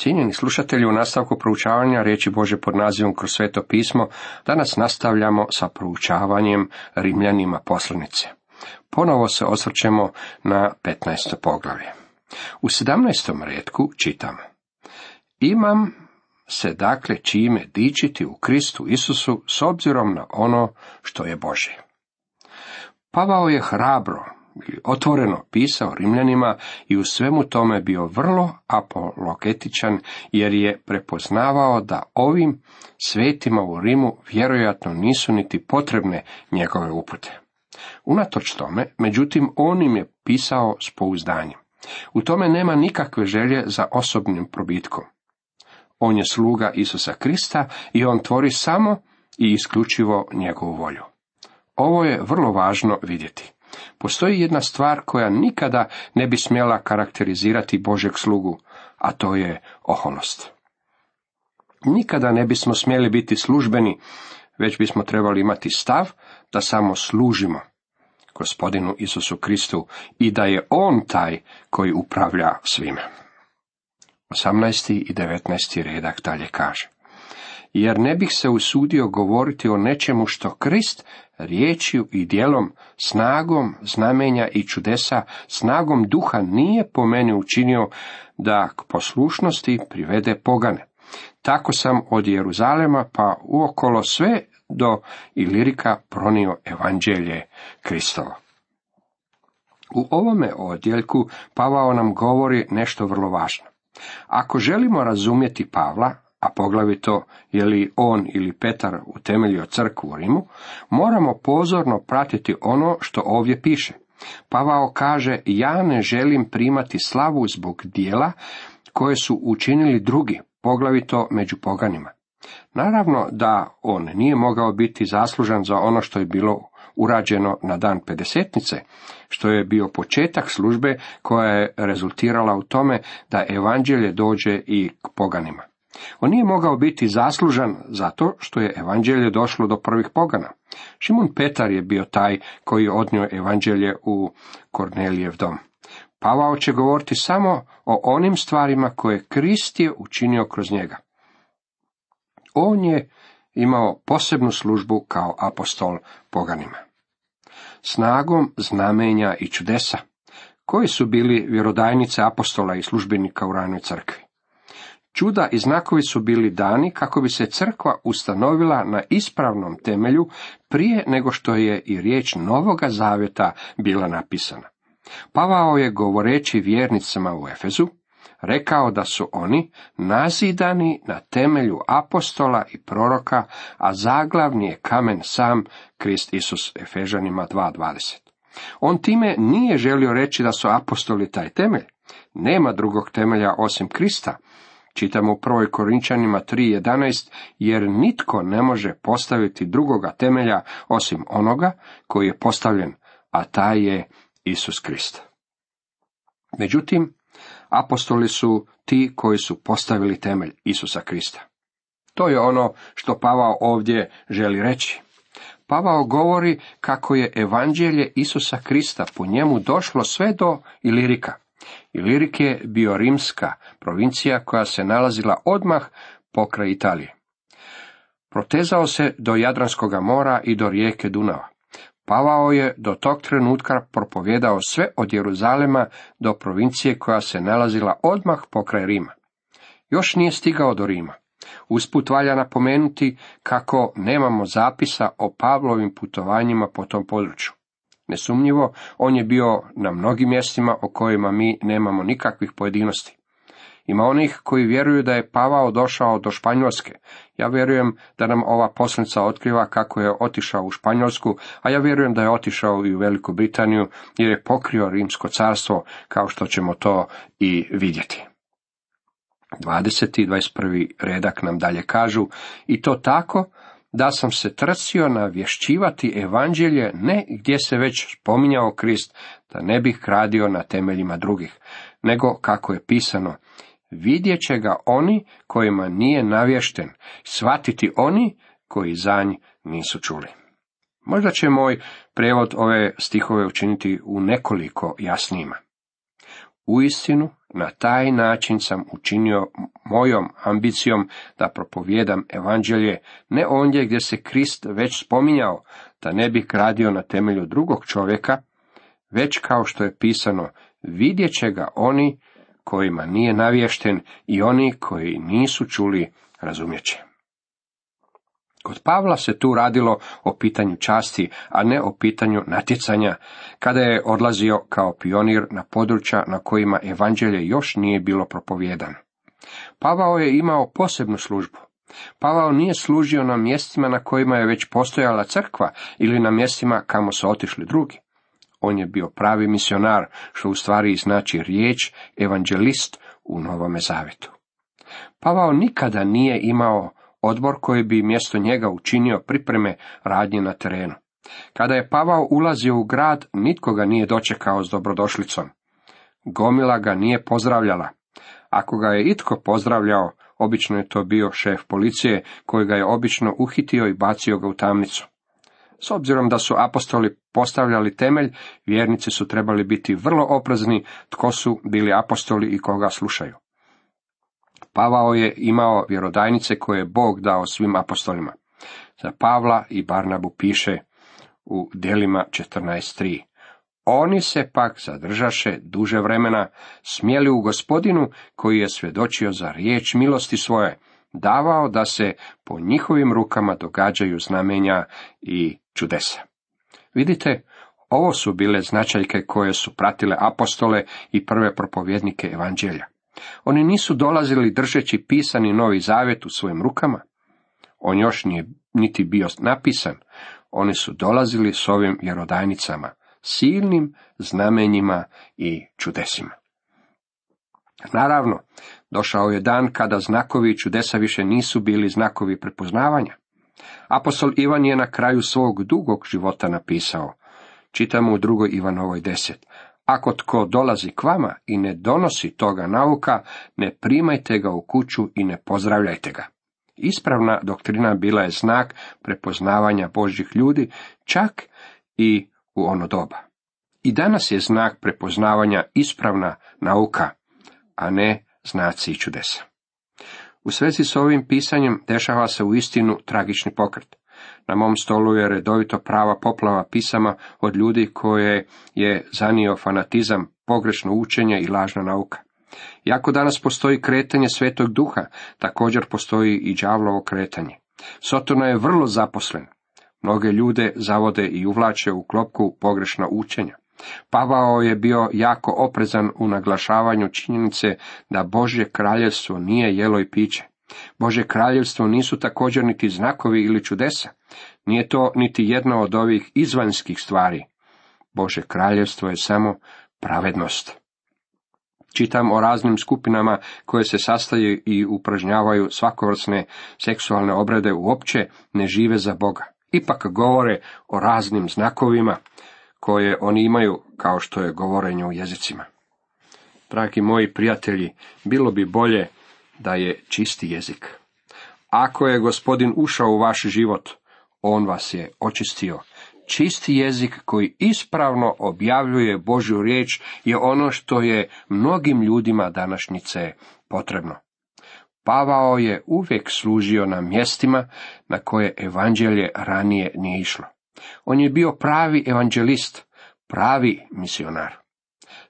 Cijenjeni slušatelji, u nastavku proučavanja riječi Bože pod nazivom kroz sveto pismo, danas nastavljamo sa proučavanjem Rimljanima poslanice. Ponovo se osvrćemo na 15. poglavlje. U 17. redku čitamo. Imam se dakle čime dičiti u Kristu Isusu s obzirom na ono što je Bože. Pavao je hrabro ili otvoreno pisao Rimljanima i u svemu tome bio vrlo apologetičan jer je prepoznavao da ovim svetima u Rimu vjerojatno nisu niti potrebne njegove upute. Unatoč tome, međutim, on im je pisao s pouzdanjem. U tome nema nikakve želje za osobnim probitkom. On je sluga Isusa Krista i on tvori samo i isključivo njegovu volju. Ovo je vrlo važno vidjeti. Postoji jedna stvar koja nikada ne bi smjela karakterizirati Božeg slugu, a to je oholost. Nikada ne bismo smjeli biti službeni, već bismo trebali imati stav da samo služimo gospodinu Isusu Kristu i da je On taj koji upravlja svime. 18. i 19. redak dalje kaže. Jer ne bih se usudio govoriti o nečemu što Krist riječju i djelom, snagom znamenja i čudesa, snagom duha nije po meni učinio da k poslušnosti privede pogane. Tako sam od Jeruzalema pa uokolo sve do Ilirika pronio evanđelje Kristovo. U ovome odjeljku Pavao nam govori nešto vrlo važno. Ako želimo razumjeti Pavla, a poglavito je li on ili Petar utemeljio crkvu u Rimu, moramo pozorno pratiti ono što ovdje piše. Pavao kaže, ja ne želim primati slavu zbog dijela koje su učinili drugi, poglavito među poganima. Naravno da on nije mogao biti zaslužan za ono što je bilo urađeno na dan pedesetnice, što je bio početak službe koja je rezultirala u tome da evanđelje dođe i k poganima. On nije mogao biti zaslužan zato što je evanđelje došlo do prvih pogana. Šimon Petar je bio taj koji je odnio evanđelje u Kornelijev dom. Pavao će govoriti samo o onim stvarima koje Krist je učinio kroz njega. On je imao posebnu službu kao apostol poganima. Snagom znamenja i čudesa, koji su bili vjerodajnice apostola i službenika u ranoj crkvi. Čuda i znakovi su bili dani kako bi se crkva ustanovila na ispravnom temelju prije nego što je i riječ Novoga Zavjeta bila napisana. Pavao je govoreći vjernicama u Efezu, rekao da su oni nazidani na temelju apostola i proroka, a zaglavni je kamen sam Krist Isus Efežanima 2.20. On time nije želio reći da su apostoli taj temelj. Nema drugog temelja osim Krista, Čitamo u prvoj Korinčanima 3.11, jer nitko ne može postaviti drugoga temelja osim onoga koji je postavljen, a taj je Isus Krist. Međutim, apostoli su ti koji su postavili temelj Isusa Krista. To je ono što Pavao ovdje želi reći. Pavao govori kako je evanđelje Isusa Krista po njemu došlo sve do Ilirika. Ilirik je bio rimska provincija koja se nalazila odmah pokraj Italije. Protezao se do Jadranskog mora i do rijeke Dunava. Pavao je do tog trenutka propovjedao sve od Jeruzalema do provincije koja se nalazila odmah pokraj Rima. Još nije stigao do Rima. Usput valja napomenuti kako nemamo zapisa o Pavlovim putovanjima po tom području. Nesumnjivo, on je bio na mnogim mjestima o kojima mi nemamo nikakvih pojedinosti. Ima onih koji vjeruju da je Pavao došao do Španjolske. Ja vjerujem da nam ova poslanica otkriva kako je otišao u Španjolsku, a ja vjerujem da je otišao i u Veliku Britaniju jer je pokrio Rimsko carstvo, kao što ćemo to i vidjeti. 20. i 21. redak nam dalje kažu, i to tako da sam se trcio navješćivati evanđelje ne gdje se već spominjao Krist, da ne bih kradio na temeljima drugih, nego kako je pisano, vidjet će ga oni kojima nije navješten, shvatiti oni koji zanj nisu čuli. Možda će moj prevod ove stihove učiniti u nekoliko jasnijima. U istinu, Na taj način sam učinio mojom ambicijom da propovijedam evanđelje, ne ondje gdje se Krist već spominjao, da ne bih gradio na temelju drugog čovjeka, već kao što je pisano, vidjet će ga oni kojima nije navješten i oni koji nisu čuli razumjeće. Kod Pavla se tu radilo o pitanju časti, a ne o pitanju natjecanja, kada je odlazio kao pionir na područja na kojima evanđelje još nije bilo propovijedano. Pavao je imao posebnu službu. Pavao nije služio na mjestima na kojima je već postojala crkva ili na mjestima kamo su otišli drugi. On je bio pravi misionar, što u stvari znači riječ evanđelist u Novome Zavetu. Pavao nikada nije imao odbor koji bi mjesto njega učinio pripreme radnje na terenu. Kada je Pavao ulazio u grad, nitko ga nije dočekao s dobrodošlicom. Gomila ga nije pozdravljala. Ako ga je itko pozdravljao, obično je to bio šef policije, koji ga je obično uhitio i bacio ga u tamnicu. S obzirom da su apostoli postavljali temelj, vjernici su trebali biti vrlo oprezni tko su bili apostoli i koga slušaju. Pavao je imao vjerodajnice koje je Bog dao svim apostolima. Za Pavla i Barnabu piše u djelima 14.3. Oni se pak zadržaše duže vremena, smjeli u gospodinu koji je svjedočio za riječ milosti svoje, davao da se po njihovim rukama događaju znamenja i čudesa. Vidite, ovo su bile značajke koje su pratile apostole i prve propovjednike evanđelja. Oni nisu dolazili držeći pisani novi zavjet u svojim rukama. On još nije niti bio napisan. Oni su dolazili s ovim vjerodajnicama, silnim znamenjima i čudesima. Naravno, došao je dan kada znakovi i čudesa više nisu bili znakovi prepoznavanja. Apostol Ivan je na kraju svog dugog života napisao, čitamo u drugoj Ivanovoj deset, ako tko dolazi k vama i ne donosi toga nauka, ne primajte ga u kuću i ne pozdravljajte ga. Ispravna doktrina bila je znak prepoznavanja Božjih ljudi, čak i u ono doba. I danas je znak prepoznavanja ispravna nauka, a ne znaci i čudesa. U svezi s ovim pisanjem dešava se u istinu tragični pokret. Na mom stolu je redovito prava poplava pisama od ljudi koje je zanio fanatizam, pogrešno učenje i lažna nauka. Iako danas postoji kretanje svetog duha, također postoji i đavlovo kretanje. Sotona je vrlo zaposlen. Mnoge ljude zavode i uvlače u klopku pogrešna učenja. Pavao je bio jako oprezan u naglašavanju činjenice da Božje kraljevstvo nije jelo i piće. Bože kraljevstvo nisu također niti znakovi ili čudesa. Nije to niti jedna od ovih izvanjskih stvari. Bože kraljevstvo je samo pravednost. Čitam o raznim skupinama koje se sastaju i upražnjavaju svakovrsne seksualne obrede uopće ne žive za Boga. Ipak govore o raznim znakovima koje oni imaju kao što je govorenje u jezicima. Dragi moji prijatelji, bilo bi bolje da je čisti jezik. Ako je gospodin ušao u vaš život, on vas je očistio. Čisti jezik koji ispravno objavljuje Božju riječ je ono što je mnogim ljudima današnjice potrebno. Pavao je uvijek služio na mjestima na koje evanđelje ranije nije išlo. On je bio pravi evanđelist, pravi misionar.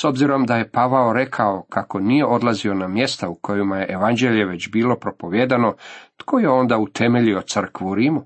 S obzirom da je Pavao rekao kako nije odlazio na mjesta u kojima je evanđelje već bilo propovjedano, tko je onda utemeljio crkvu u Rimu?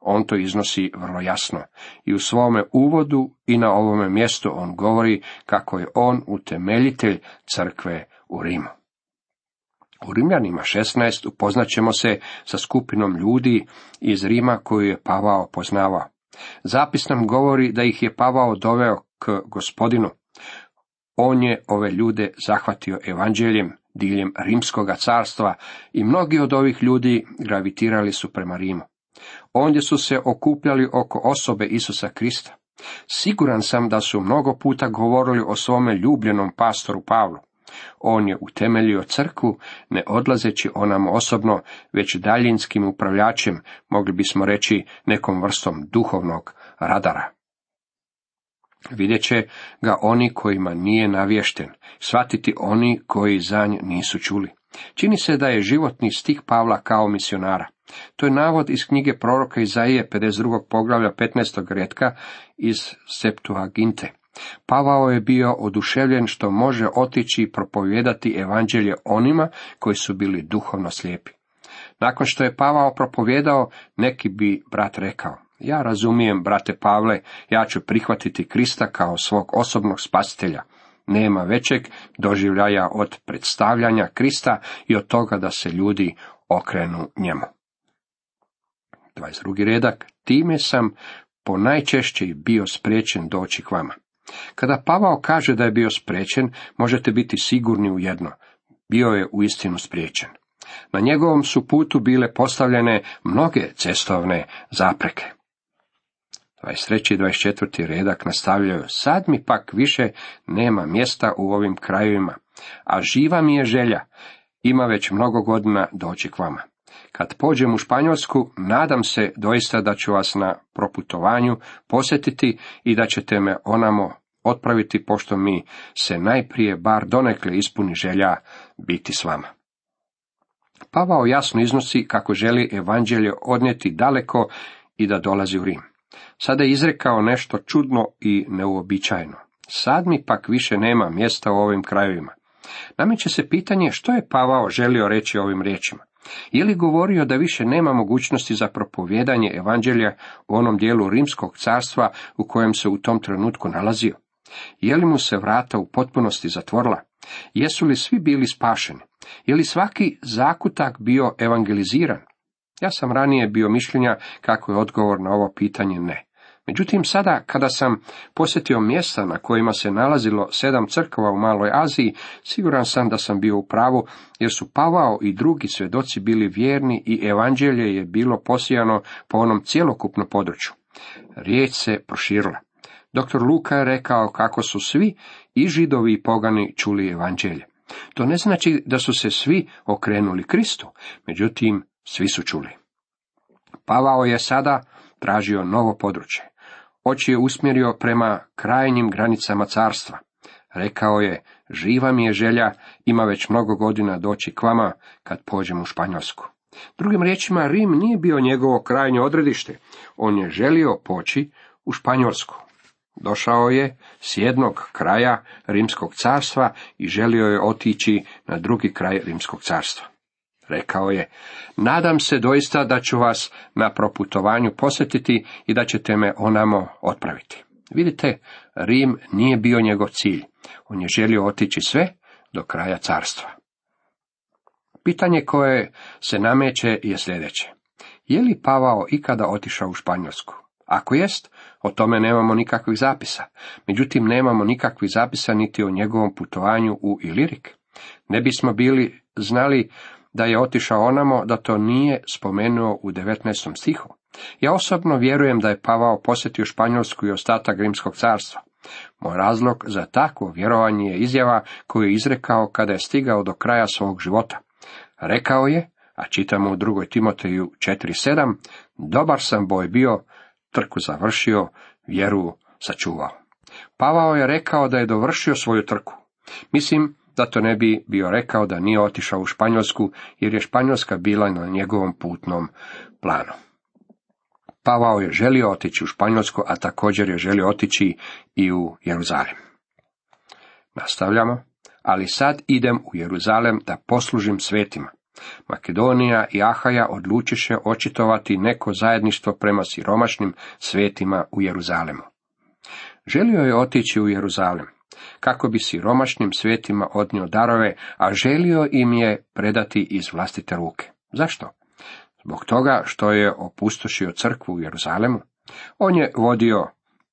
On to iznosi vrlo jasno i u svome uvodu i na ovome mjestu on govori kako je on utemeljitelj crkve u Rimu. U Rimljanima 16 upoznat ćemo se sa skupinom ljudi iz Rima koju je Pavao poznavao. Zapis nam govori da ih je Pavao doveo k gospodinu. On je ove ljude zahvatio evanđeljem diljem rimskoga carstva i mnogi od ovih ljudi gravitirali su prema Rimu. Ondje su se okupljali oko osobe Isusa Krista. Siguran sam da su mnogo puta govorili o svome ljubljenom pastoru Pavlu. On je utemeljio crkvu, ne odlazeći onam osobno, već daljinskim upravljačem, mogli bismo reći nekom vrstom duhovnog radara. Vidjet će ga oni kojima nije navješten, shvatiti oni koji za nj nisu čuli. Čini se da je životni stih Pavla kao misionara. To je navod iz knjige proroka Izaije 52. poglavlja 15. redka iz Septuaginte. Pavao je bio oduševljen što može otići i propovijedati evanđelje onima koji su bili duhovno slijepi. Nakon što je Pavao propovjedao, neki bi brat rekao, ja razumijem, brate Pavle, ja ću prihvatiti Krista kao svog osobnog spasitelja. Nema većeg doživljaja od predstavljanja Krista i od toga da se ljudi okrenu njemu. 22. redak, time sam po najčešće bio spriječen doći k vama. Kada Pavao kaže da je bio spriječen, možete biti sigurni u jedno. Bio je uistinu spriječen. Na njegovom su putu bile postavljene mnoge cestovne zapreke. 23. i 24. redak nastavljaju, sad mi pak više nema mjesta u ovim krajevima, a živa mi je želja, ima već mnogo godina doći k vama. Kad pođem u Španjolsku, nadam se doista da ću vas na proputovanju posjetiti i da ćete me onamo otpraviti, pošto mi se najprije bar donekle ispuni želja biti s vama. Pavao jasno iznosi kako želi evanđelje odnijeti daleko i da dolazi u Rim. Sada je izrekao nešto čudno i neuobičajeno. Sad mi pak više nema mjesta u ovim krajevima. Nameće se pitanje što je Pavao želio reći ovim riječima. Je li govorio da više nema mogućnosti za propovjedanje evanđelja u onom dijelu rimskog carstva u kojem se u tom trenutku nalazio? Je li mu se vrata u potpunosti zatvorila? Jesu li svi bili spašeni? Je li svaki zakutak bio evangeliziran? Ja sam ranije bio mišljenja kako je odgovor na ovo pitanje ne. Međutim, sada kada sam posjetio mjesta na kojima se nalazilo sedam crkava u Maloj Aziji, siguran sam da sam bio u pravu, jer su Pavao i drugi svjedoci bili vjerni i evanđelje je bilo posijano po onom cjelokupnom području. Riječ se proširila. Dr. Luka je rekao kako su svi, i židovi i pogani, čuli evanđelje. To ne znači da su se svi okrenuli Kristu, međutim, svi su čuli. Pavao je sada tražio novo područje. Oči je usmjerio prema krajnjim granicama carstva. Rekao je, živa mi je želja, ima već mnogo godina doći k vama kad pođem u Španjolsku. Drugim riječima, Rim nije bio njegovo krajnje odredište. On je želio poći u Španjolsku. Došao je s jednog kraja Rimskog carstva i želio je otići na drugi kraj Rimskog carstva. Rekao je, nadam se doista da ću vas na proputovanju posjetiti i da ćete me onamo otpraviti. Vidite, Rim nije bio njegov cilj. On je želio otići sve do kraja carstva. Pitanje koje se nameće je sljedeće. Je li Pavao ikada otišao u Španjolsku? Ako jest, o tome nemamo nikakvih zapisa. Međutim, nemamo nikakvih zapisa niti o njegovom putovanju u Ilirik. Ne bismo bili znali da je otišao onamo da to nije spomenuo u 19. stihu. Ja osobno vjerujem da je Pavao posjetio Španjolsku i ostatak Rimskog carstva. Moj razlog za takvo vjerovanje je izjava koju je izrekao kada je stigao do kraja svog života. Rekao je, a čitamo u drugoj Timoteju 4.7, dobar sam boj bio, trku završio, vjeru sačuvao. Pavao je rekao da je dovršio svoju trku. Mislim da to ne bi bio rekao da nije otišao u Španjolsku, jer je Španjolska bila na njegovom putnom planu. Pavao je želio otići u Španjolsku, a također je želio otići i u Jeruzalem. Nastavljamo, ali sad idem u Jeruzalem da poslužim svetima. Makedonija i Ahaja odlučiše očitovati neko zajedništvo prema siromašnim svetima u Jeruzalemu. Želio je otići u Jeruzalem, kako bi siromašnim svetima odnio darove, a želio im je predati iz vlastite ruke. Zašto? Zbog toga što je opustošio crkvu u Jeruzalemu. On je vodio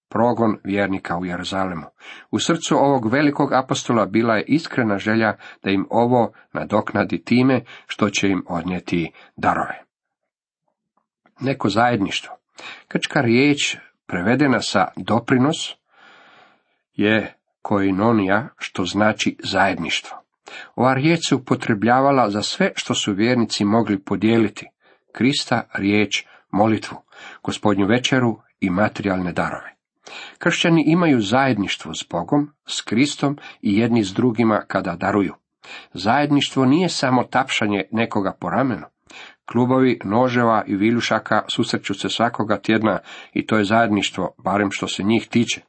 progon vjernika u Jeruzalemu. U srcu ovog velikog apostola bila je iskrena želja da im ovo nadoknadi time što će im odnijeti darove. Neko zajedništvo. Krčka riječ prevedena sa doprinos je koinonija, što znači zajedništvo. Ova riječ se upotrebljavala za sve što su vjernici mogli podijeliti. Krista riječ, molitvu, gospodnju večeru i materijalne darove. Kršćani imaju zajedništvo s Bogom, s Kristom i jedni s drugima kada daruju. Zajedništvo nije samo tapšanje nekoga po ramenu. Klubovi noževa i viljušaka susreću se svakoga tjedna i to je zajedništvo, barem što se njih tiče.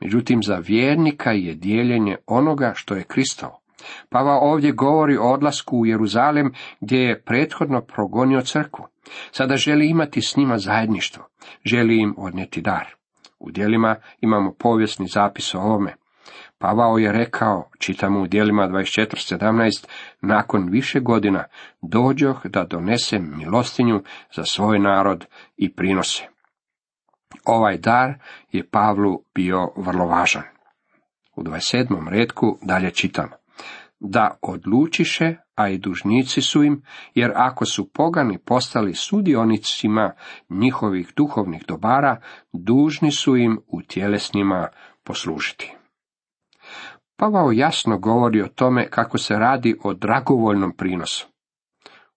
Međutim, za vjernika je dijeljenje onoga što je Kristovo. Pava ovdje govori o odlasku u Jeruzalem gdje je prethodno progonio crkvu. Sada želi imati s njima zajedništvo, želi im odnijeti dar. U dijelima imamo povijesni zapis o ovome. Pavao je rekao, čitamo u dijelima 24.17, nakon više godina dođoh da donesem milostinju za svoj narod i prinose. Ovaj dar je Pavlu bio vrlo važan. U 27. redku dalje čitamo da odlučiše, a i dužnici su im, jer ako su pogani postali sudionicima njihovih duhovnih dobara, dužni su im u tjelesnima poslužiti. Pavao jasno govori o tome kako se radi o dragovoljnom prinosu.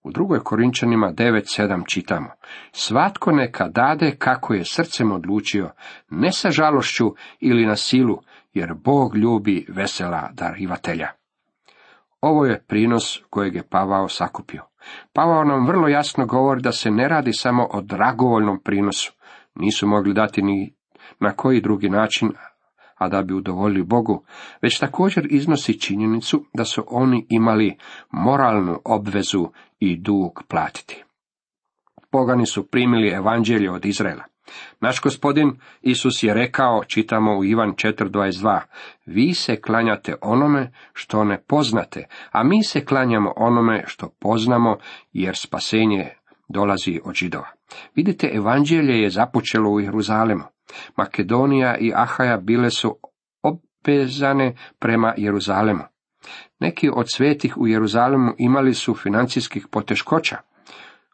U drugoj Korinčanima 9.7 čitamo. Svatko neka dade kako je srcem odlučio, ne sa žalošću ili na silu, jer Bog ljubi vesela darivatelja. Ovo je prinos kojeg je Pavao sakupio. Pavao nam vrlo jasno govori da se ne radi samo o dragovoljnom prinosu. Nisu mogli dati ni na koji drugi način, a da bi udovoljili Bogu, već također iznosi činjenicu da su oni imali moralnu obvezu i dug platiti. Pogani su primili evanđelje od Izraela. Naš gospodin Isus je rekao, čitamo u Ivan 4.22, vi se klanjate onome što ne poznate, a mi se klanjamo onome što poznamo, jer spasenje dolazi od židova. Vidite, evanđelje je započelo u Jeruzalemu. Makedonija i Ahaja bile su obvezane prema Jeruzalemu. Neki od svetih u Jeruzalemu imali su financijskih poteškoća,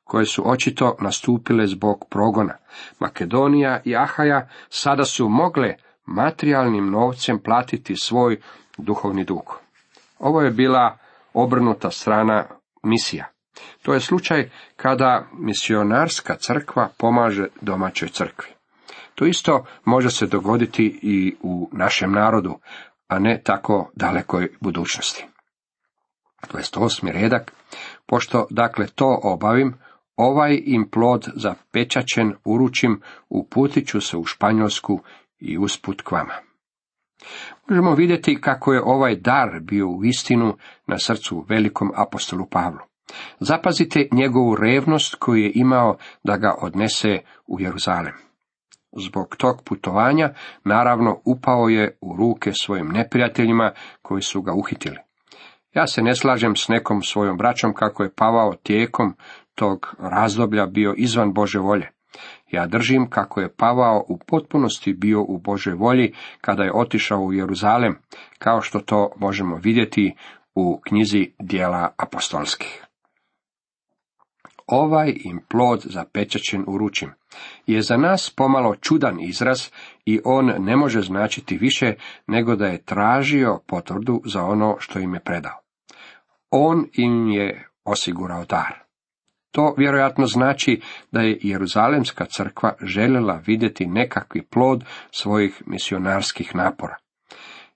koje su očito nastupile zbog progona. Makedonija i Ahaja sada su mogle materijalnim novcem platiti svoj duhovni dug. Ovo je bila obrnuta strana misija. To je slučaj kada misionarska crkva pomaže domaćoj crkvi. To isto može se dogoditi i u našem narodu, a ne tako dalekoj budućnosti. 28. redak. Pošto dakle to obavim, ovaj im plod zapečačen uručim, uputit ću se u Španjolsku i usput k vama. Možemo vidjeti kako je ovaj dar bio u istinu na srcu velikom apostolu Pavlu. Zapazite njegovu revnost koju je imao da ga odnese u Jeruzalem. Zbog tog putovanja, naravno, upao je u ruke svojim neprijateljima koji su ga uhitili. Ja se ne slažem s nekom svojom braćom kako je Pavao tijekom tog razdoblja bio izvan Bože volje. Ja držim kako je Pavao u potpunosti bio u Božoj volji kada je otišao u Jeruzalem, kao što to možemo vidjeti u knjizi dijela apostolskih. Ovaj im plod zapečaćen uručim je za nas pomalo čudan izraz i on ne može značiti više nego da je tražio potvrdu za ono što im je predao. On im je osigurao dar. To vjerojatno znači da je Jeruzalemska crkva željela vidjeti nekakvi plod svojih misionarskih napora.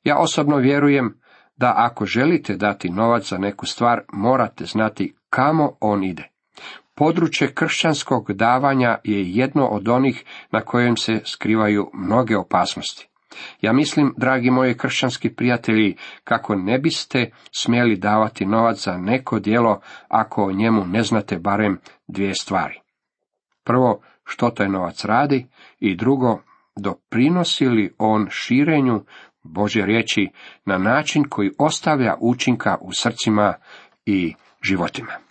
Ja osobno vjerujem da ako želite dati novac za neku stvar, morate znati kamo on ide. Područje kršćanskog davanja je jedno od onih na kojem se skrivaju mnoge opasnosti. Ja mislim, dragi moji kršćanski prijatelji, kako ne biste smjeli davati novac za neko djelo ako o njemu ne znate barem dvije stvari. Prvo, što taj novac radi i drugo, doprinosi li on širenju Bože riječi na način koji ostavlja učinka u srcima i životima.